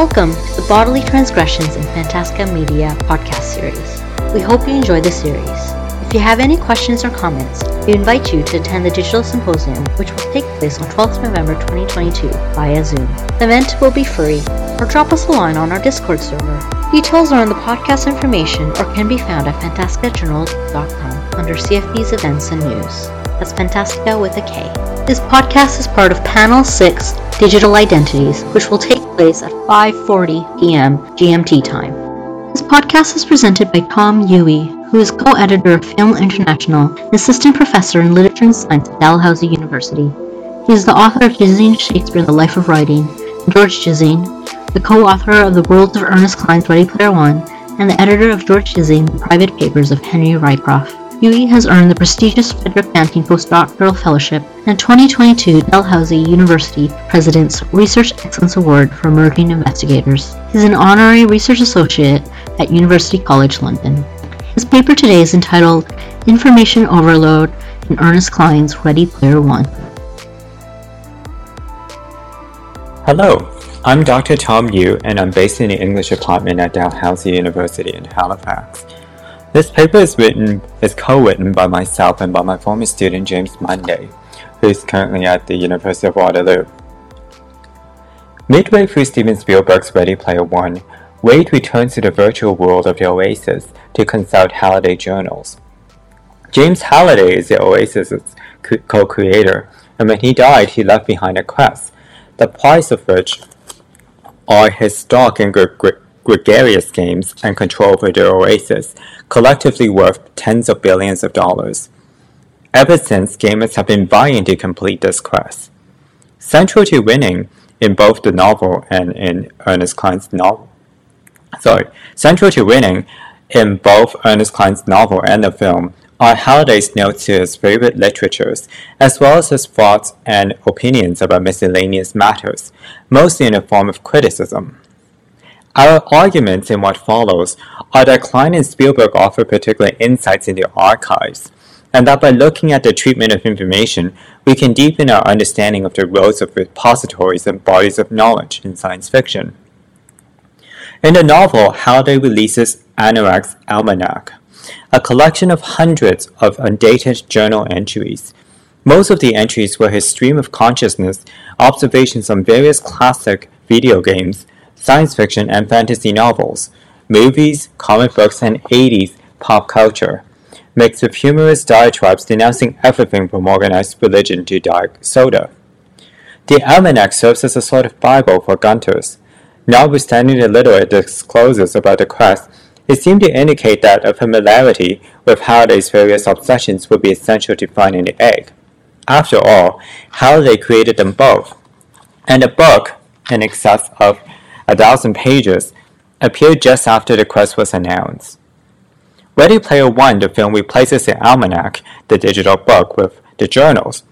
Welcome to the Bodily Transgressions in Fantastika Media podcast series. We hope you enjoy the series. If you have any questions or comments, we invite you to attend the Digital Symposium, which will take place on 12th November 2022 via Zoom. The event will be free, or drop us a line on our Discord server. Details are in the podcast information or can be found at fantastikajournal.com under CFB's events and news. That's Fantastika with a K. This podcast is part of Panel 6 Digital Identities, which will take place at 5:40 p.m. GMT time. This podcast is presented by Tom Ue, who is co-editor of Film International and assistant professor in literature and science at Dalhousie University. He is the author of Gissing Shakespeare: The Life of Writing, George Gissing, the co-author of The Worlds of Ernest Cline's Ready Player One, and the editor of George Gissing: The Private Papers of Henry Ryecroft. Ue has earned the prestigious Frederick Banting Postdoctoral Fellowship and 2022 Dalhousie University President's Research Excellence Award for Emerging Investigators. He's an honorary research associate at University College London. His paper today is entitled Information Overload in Ernest Cline's Ready Player One. Hello, I'm Dr. Tom Ue and I'm based in the English department at Dalhousie University in Halifax. This paper is written is co-written by myself and by my former student James Monday, who is currently at the University of Waterloo. Midway through Steven Spielberg's Ready Player One, Wade returns to the virtual world of the Oasis to consult Halliday journals. James Halliday is the Oasis's co-creator, and when he died, he left behind a quest, the price of which are his stock in gregarious games and control over the Oasis, collectively worth tens of billions of dollars. Ever since, gamers have been vying to complete this quest. Central to winning in both the novel and in Ernest Cline's novel, sorry, central to winning in both Ernest Cline's novel and the film are Halliday's notes to his favorite literatures, as well as his thoughts and opinions about miscellaneous matters, mostly in the form of criticism. Our arguments in what follows are that Cline and Spielberg offer particular insights into the archives, and that by looking at the treatment of information, we can deepen our understanding of the roles of repositories and bodies of knowledge in science fiction. In the novel, Halliday releases Anorak's Almanac, a collection of hundreds of undated journal entries. Most of the entries were his stream of consciousness observations on various classic video games, science fiction and fantasy novels, movies, comic books, and 80s pop culture, mixed with humorous diatribes denouncing everything from organized religion to diet soda. The almanac serves as a sort of Bible for Gunters. Notwithstanding the little it discloses about the quest, it seemed to indicate that a familiarity with Halliday's various obsessions would be essential to finding the egg. After all, Halliday created them both, and the book, in excess of a thousand pages, appeared just after the quest was announced. Ready Player One, the film replaces the almanac, the digital book, with the journals,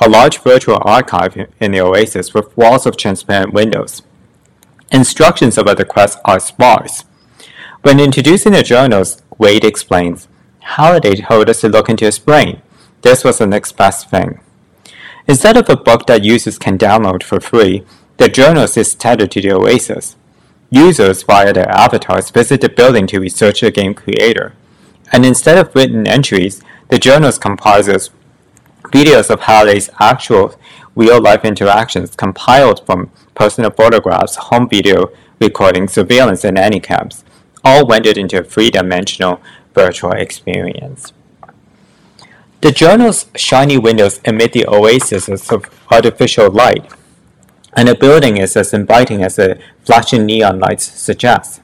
a large virtual archive in the Oasis with walls of transparent windows. Instructions about the quest are sparse. When introducing the journals, Wade explains, Halliday told us to look into his brain. This was the next best thing. Instead of a book that users can download for free, the journals is tethered to the Oasis. Users via their avatars visit the building to research the game creator. And instead of written entries, the journals comprises videos of Halliday's actual real-life interactions compiled from personal photographs, home video recordings, surveillance, and anycams, all rendered into a three-dimensional virtual experience. The journal's shiny windows emit the oases of artificial light, and the building is as inviting as the flashing neon lights suggest.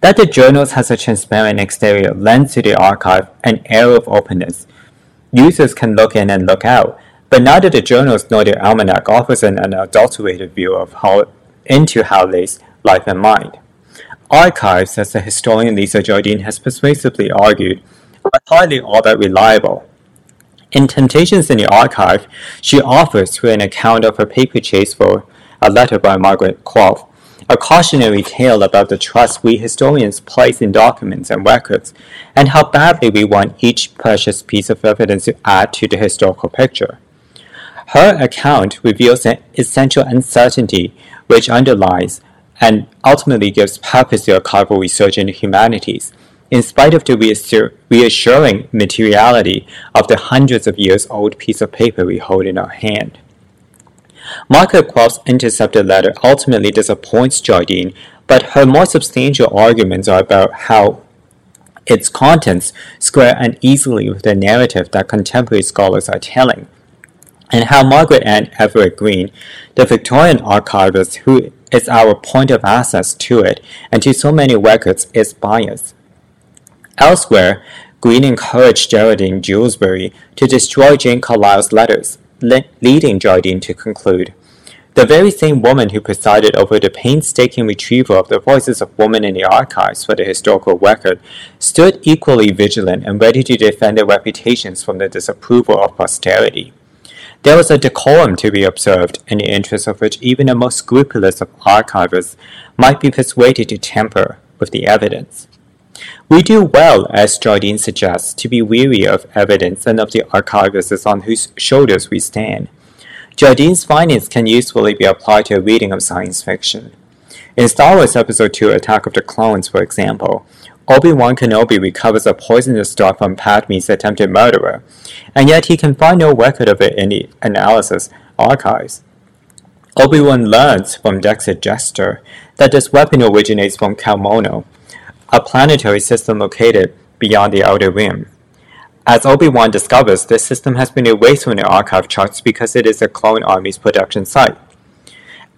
That the journals has a transparent exterior lends to the archive an air of openness. Users can look in and look out, but neither the journals nor the almanac offers an unadulterated view of how into Halliday's life and mind. Archives, as the historian Lisa Jardine has persuasively argued, are hardly all that reliable. In Temptations in the Archive, she offers, through an account of her paper chase for a letter by Margaret Quoth, a cautionary tale about the trust we historians place in documents and records, and how badly we want each precious piece of evidence to add to the historical picture. Her account reveals an essential uncertainty which underlies and ultimately gives purpose to archival research in the humanities, in spite of the reassuring materiality of the hundreds of years old piece of paper we hold in our hand. Margaret Quel's intercepted letter ultimately disappoints Jardine, but her more substantial arguments are about how its contents square uneasily with the narrative that contemporary scholars are telling, and how Margaret Ann Everett Green, the Victorian archivist who is our point of access to it and to so many records, is biased. Elsewhere, Green encouraged Geraldine Jewsbury to destroy Jane Carlyle's letters, le- leading Jardine to conclude the very same woman who presided over the painstaking retrieval of the voices of women in the archives for the historical record stood equally vigilant and ready to defend their reputations from the disapproval of posterity. There was a decorum to be observed, in the interest of which even the most scrupulous of archivists might be persuaded to tamper with the evidence. We do well, as Jardine suggests, to be weary of evidence and of the archivists on whose shoulders we stand. Jardine's findings can usefully be applied to a reading of science fiction. In Star Wars Episode 2 Attack of the Clones, for example, Obi-Wan Kenobi recovers a poisonous drug from Padme's attempted murderer, and yet he can find no record of it in the analysis archives. Obi-Wan learns from Dexter Jettster that this weapon originates from Kamino, a planetary system located beyond the Outer Rim. As Obi-Wan discovers, this system has been erased from the archive charts because it is the Clone Army's production site.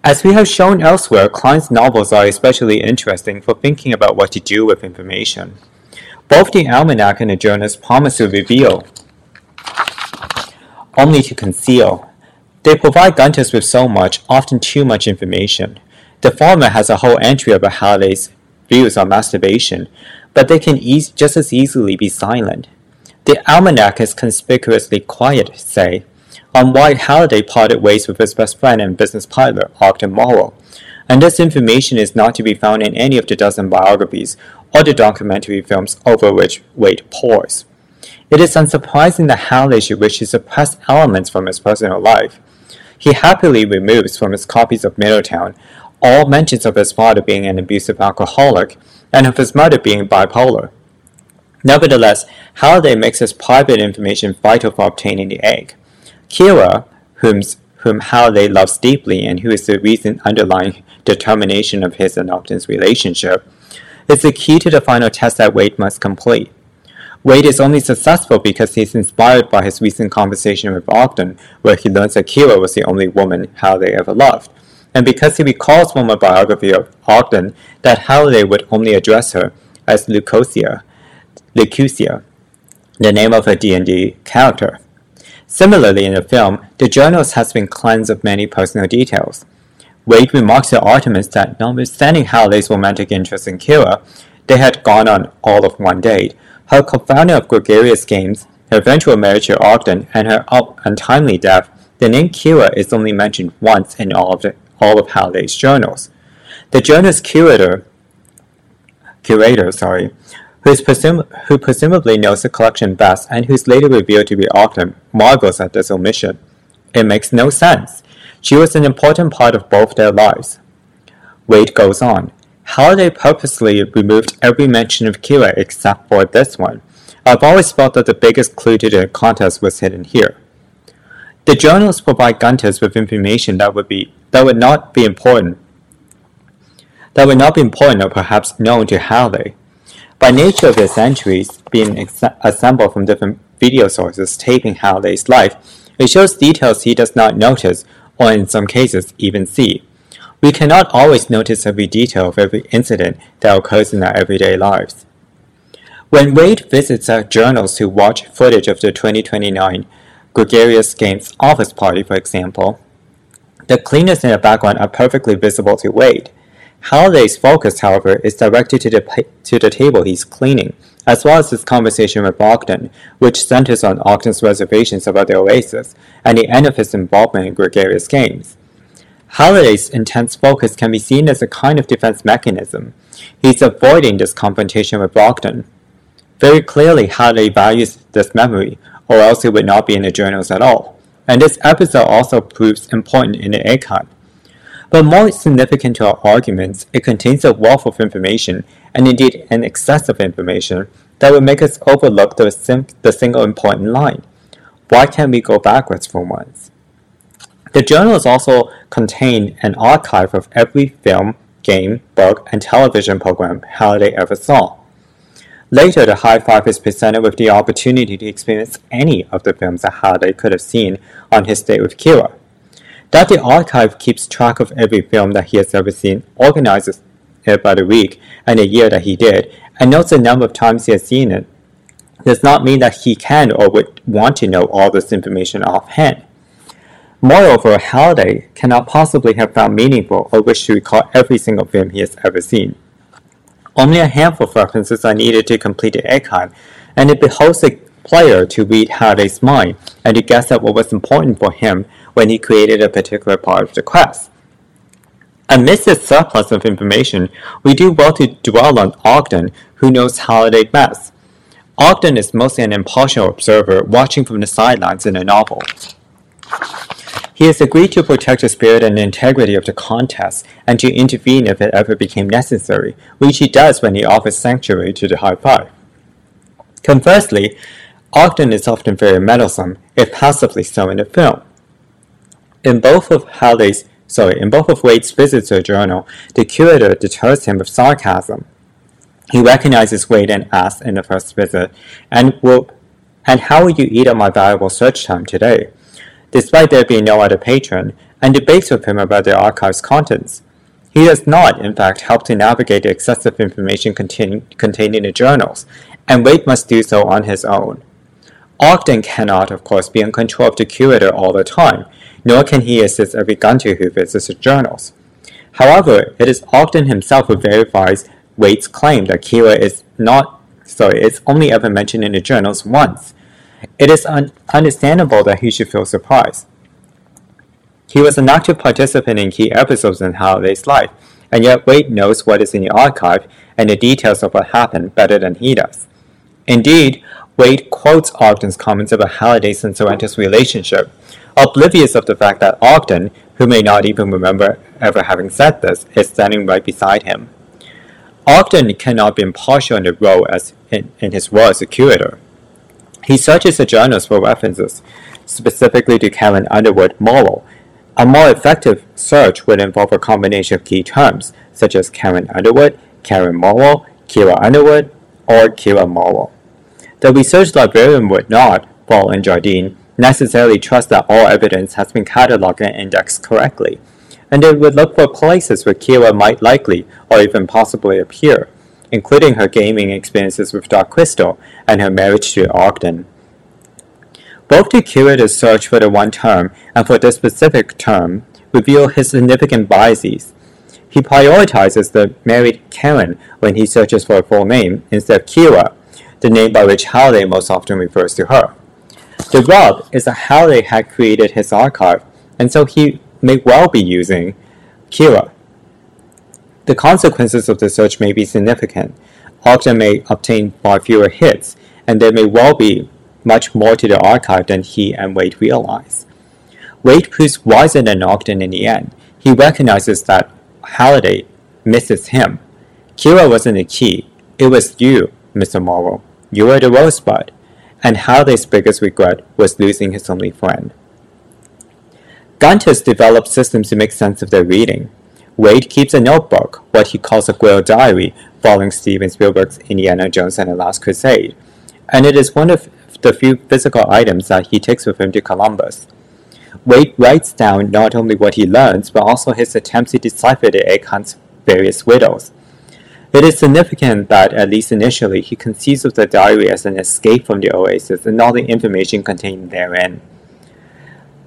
As we have shown elsewhere, Cline's novels are especially interesting for thinking about what to do with information. Both the almanac and the journals promise to reveal, only to conceal. They provide Gunters with so much, often too much information. The former has a whole entry about Halliday's views on masturbation, but they can e- just as easily be silent. The almanac is conspicuously quiet, say, on why Halliday parted ways with his best friend and business partner, Ogden Morrow, and this information is not to be found in any of the dozen biographies or the documentary films over which Wade pores. It is unsurprising that Halliday should wish to suppress elements from his personal life. He happily removes from his copies of Middletown all mentions of his father being an abusive alcoholic and of his mother being bipolar. Nevertheless, Halliday makes his private information vital for obtaining the egg. Kira, whom Halliday loves deeply and who is the reason underlying determination of his and Ogden's relationship, is the key to the final test that Wade must complete. Wade is only successful because he is inspired by his recent conversation with Ogden, where he learns that Kira was the only woman Halliday ever loved, and because he recalls from a biography of Ogden that Halliday would only address her as Leucosia, the name of a D&D character. Similarly, in the film, the journals has been cleansed of many personal details. Wade remarks to Artemis that notwithstanding Halliday's romantic interest in Kira, they had gone on all of one date. Her co-founder of gregarious games, her eventual marriage to Ogden, and her untimely death, the name Kira is only mentioned once in all of, the, all of Halliday's journals. The journal's curator, curator, sorry, who, presum- who presumably knows the collection best and who is later revealed to be Ogden, marvels at this omission. It makes no sense. She was an important part of both their lives. Wade goes on. Halliday purposely removed every mention of Kira except for this one. I've always felt that the biggest clue to the contest was hidden here. The journals provide Gunters with information that would be that would not be important that would not be important or perhaps known to Halley. By nature of his entries being ex- assembled from different video sources taping Halliday's life, it shows details he does not notice, or in some cases even see. We cannot always notice every detail of every incident that occurs in our everyday lives. When Wade visits our journals to watch footage of the 2029 Gregarious Games office party, for example, the cleaners in the background are perfectly visible to Wade. Halliday's focus, however, is directed to the, to the table he's cleaning, as well as his conversation with Ogden, which centers on Ogden's reservations about the Oasis and the end of his involvement in gregarious games. Halliday's intense focus can be seen as a kind of defense mechanism. He's avoiding this confrontation with Ogden. Very clearly, Halliday values this memory, or else it would not be in the journals at all. And this episode also proves important in the hunt. But more significant to our arguments, it contains a wealth of information, and indeed an excess of information, that would make us overlook the, sim- the single important line. Why can't we go backwards for once? The journals also contain an archive of every film, game, book, and television program Halliday ever saw. Later, the High Five is presented with the opportunity to experience any of the films that Halliday could have seen on his date with Kira. That the archive keeps track of every film that he has ever seen, organizes it by the week and the year that he did, and notes the number of times he has seen it, does not mean that he can or would want to know all this information offhand. Moreover, Halliday cannot possibly have found meaningful or wish to recall every single film he has ever seen. Only a handful of references are needed to complete the icon, and it behoves the player to read Halliday's mind and to guess at what was important for him when he created a particular part of the quest. Amidst this surplus of information, we do well to dwell on Ogden, who knows Halliday best. Ogden is mostly an impartial observer watching from the sidelines in a novel. He has agreed to protect the spirit and integrity of the contest and to intervene if it ever became necessary, which he does when he offers sanctuary to the High Five. Conversely, Ogden is often very meddlesome, if passively so in the film. In both of Halliday's sorry, in both of Wade's visits to the journal, the curator deters him with sarcasm. He recognizes Wade and asks in the first visit, and will and how will you eat up my valuable search time today? Despite there being no other patron, and debates with him about the archive's contents. He does not, in fact, help to navigate the excessive information contain, contained in the journals, and Wade must do so on his own. Ogden cannot, of course, be in control of the curator all the time, nor can he assist every gunter who visits the journals. However, it is Ogden himself who verifies Wade's claim that Kira is not sorry, it's only ever mentioned in the journals once, it is un- understandable that he should feel surprised. He was an active participant in key episodes in Halliday's life, and yet Wade knows what is in the archive and the details of what happened better than he does. Indeed, Wade quotes Ogden's comments about Halliday's and Sorrento's relationship, oblivious of the fact that Ogden, who may not even remember ever having said this, is standing right beside him. Ogden cannot be impartial in the role as in, in his role as a curator. He searches the journals for references, specifically to Karen Underwood Morrow. A more effective search would involve a combination of key terms, such as Karen Underwood, Karen Morrow, Kira Underwood, or Kira Morrow. The research librarian would not, Paul and Jardine, necessarily trust that all evidence has been cataloged and indexed correctly, and they would look for places where Kira might likely or even possibly appear including her gaming experiences with Dark Crystal and her marriage to Ogden. Both the curator's search for the one term and for the specific term reveal his significant biases. He prioritizes the married Karen when he searches for a full name instead of Kira, the name by which Halliday most often refers to her. The rub is that Halliday had created his archive, and so he may well be using Kira. The consequences of the search may be significant. Ogden may obtain far fewer hits, and there may well be much more to the archive than he and Wade realize. Wade proves wiser than Ogden in the end. He recognizes that Halliday misses him. Kira wasn't the key. It was you, Mr. Morrow. You were the rosebud. And Halliday's biggest regret was losing his only friend. Gunters developed systems to make sense of their reading. Wade keeps a notebook, what he calls a Grail diary, following Steven Spielberg's Indiana Jones and the Last Crusade, and it is one of the few physical items that he takes with him to Columbus. Wade writes down not only what he learns, but also his attempts to decipher the Icon's various riddles. It is significant that, at least initially, he conceives of the diary as an escape from the oasis and all the information contained therein.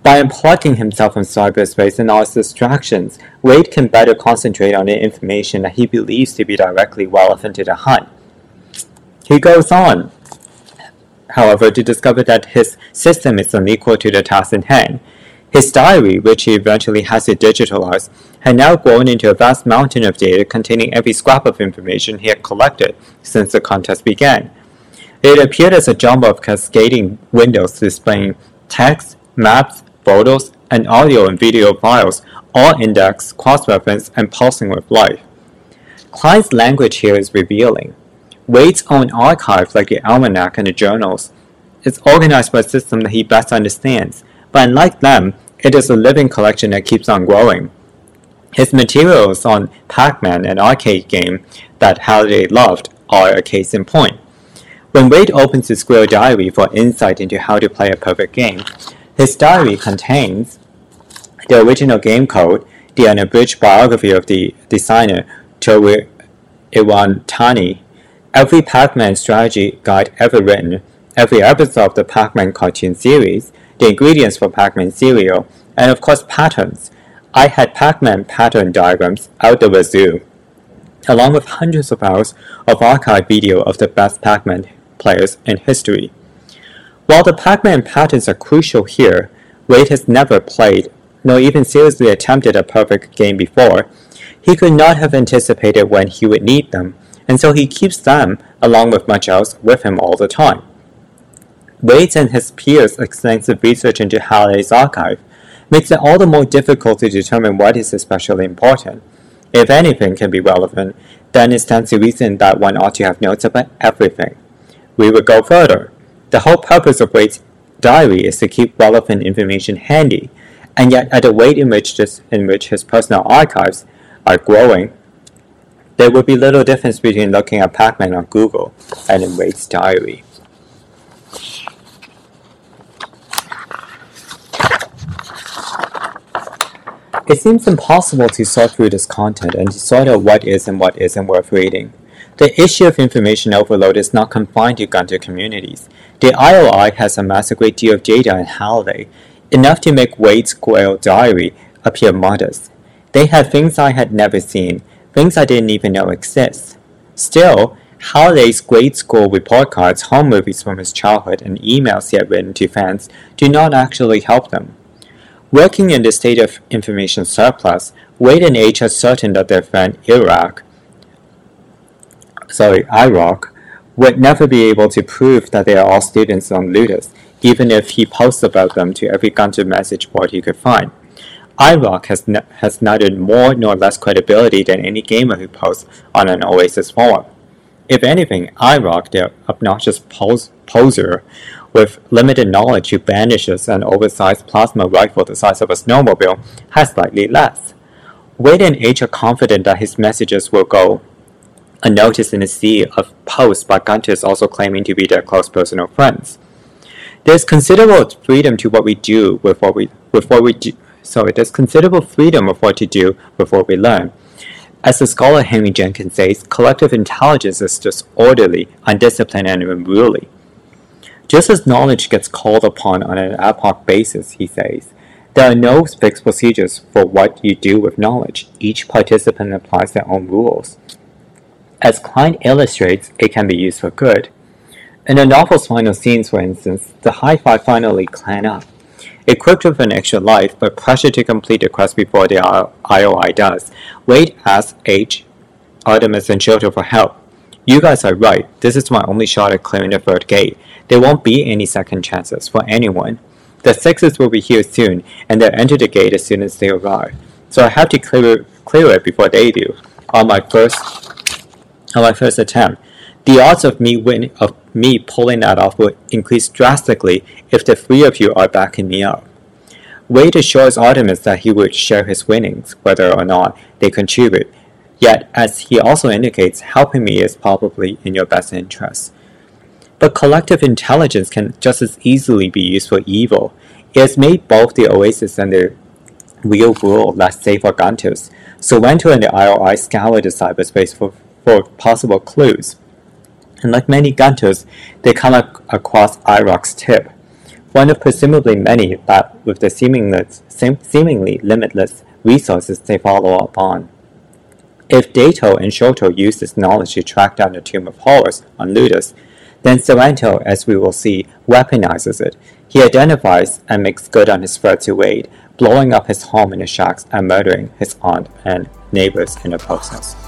By unplugging himself from cyberspace and all its distractions, Wade can better concentrate on the information that he believes to be directly relevant to the hunt. He goes on, however, to discover that his system is unequal to the task in hand. His diary, which he eventually has to digitalize, had now grown into a vast mountain of data containing every scrap of information he had collected since the contest began. It appeared as a jumble of cascading windows displaying text, maps, photos, and audio and video files, all indexed, cross-referenced, and pulsing with life. Cline's language here is revealing. Wade's own archive, like the almanac and the journals, is organized by a system that he best understands, but unlike them, it is a living collection that keeps on growing. His materials on Pac-Man, an arcade game that Halliday loved, are a case in point. When Wade opens his Grail Diary for insight into how to play a perfect game, his diary contains the original game code, the unabridged biography of the designer, Toru Iwatani, every Pac-Man strategy guide ever written, every episode of the Pac-Man cartoon series, the ingredients for Pac-Man cereal, and of course patterns. I had Pac-Man pattern diagrams out of the wazoo, along with hundreds of hours of archived video of the best Pac-Man players in history. While the Pac-Man patterns are crucial here, Wade has never played, nor even seriously attempted a perfect game before. He could not have anticipated when he would need them, and so he keeps them, along with much else, with him all the time. Wade's and his peers' extensive research into Halliday's archive makes it all the more difficult to determine what is especially important. If anything can be relevant, then it stands to reason that one ought to have notes about everything. We would go further. The whole purpose of Wade's diary is to keep relevant information handy, and yet at the rate in which, this, in which his personal archives are growing, there would be little difference between looking at Pac-Man on Google and in Wade's diary. It seems impossible to sort through this content and sort out what is and what isn't worth reading. The issue of information overload is not confined to Gunter communities. The IOI has amassed a great deal of data on Halliday, enough to make Wade's Grail Diary appear modest. They had things I had never seen, things I didn't even know exist. Still, Halliday's grade school report cards, home movies from his childhood, and emails he had written to fans do not actually help them. Working in the state of information surplus, Wade and H are certain that their friend Iraq, sorry, IROC, would never be able to prove that they are all students on Ludus, even if he posts about them to every Gunter message board he could find. IROC has, has neither more nor less credibility than any gamer who posts on an Oasis forum. If anything, IROC, the obnoxious pos- poser, with limited knowledge who banishes an oversized plasma rifle the size of a snowmobile, has slightly less. Wade and H are confident that his messages will go unnoticed in a sea of posts by Gunters also claiming to be their close personal friends. There's considerable freedom to what we do with what we with what we do. Sorry, there's considerable freedom of what to do with what we learn. As the scholar Henry Jenkins says, collective intelligence is disorderly, undisciplined, and unruly. Just as knowledge gets called upon on an ad hoc basis, he says, there are no fixed procedures for what you do with knowledge. Each participant applies their own rules. As Cline illustrates, it can be used for good. In the novel's final scenes, for instance, the High Five finally clan up. Equipped with an extra life, but pressured to complete the quest before the IOI does, Wade asks H, Artemis, and Shoto for help. You guys are right. This is my only shot at clearing the third gate. There won't be any second chances for anyone. The sixes will be here soon, and they'll enter the gate as soon as they arrive. So I have to clear, clear it before they do. On my first on my first attempt, the odds of me win of me pulling that off will increase drastically if the three of you are backing me up. Wade assures Artemis that he would share his winnings, whether or not they contribute. Yet, as he also indicates, helping me is probably in your best interest. But collective intelligence can just as easily be used for evil. It has made both the Oasis and the real world less safe for Gunters. Sorrento and the IOI scour the cyberspace for, for possible clues. And like many Gunters, they come ac- across IROC's tip, one of presumably many that with the seemingly limitless resources they follow up on. If Daito and Shoto use this knowledge to track down the Tomb of Horrors on Ludus, then Sorrento, as we will see, weaponizes it. He identifies and makes good on his threat to Wade, blowing up his home in the shacks and murdering his aunt and neighbors in the process.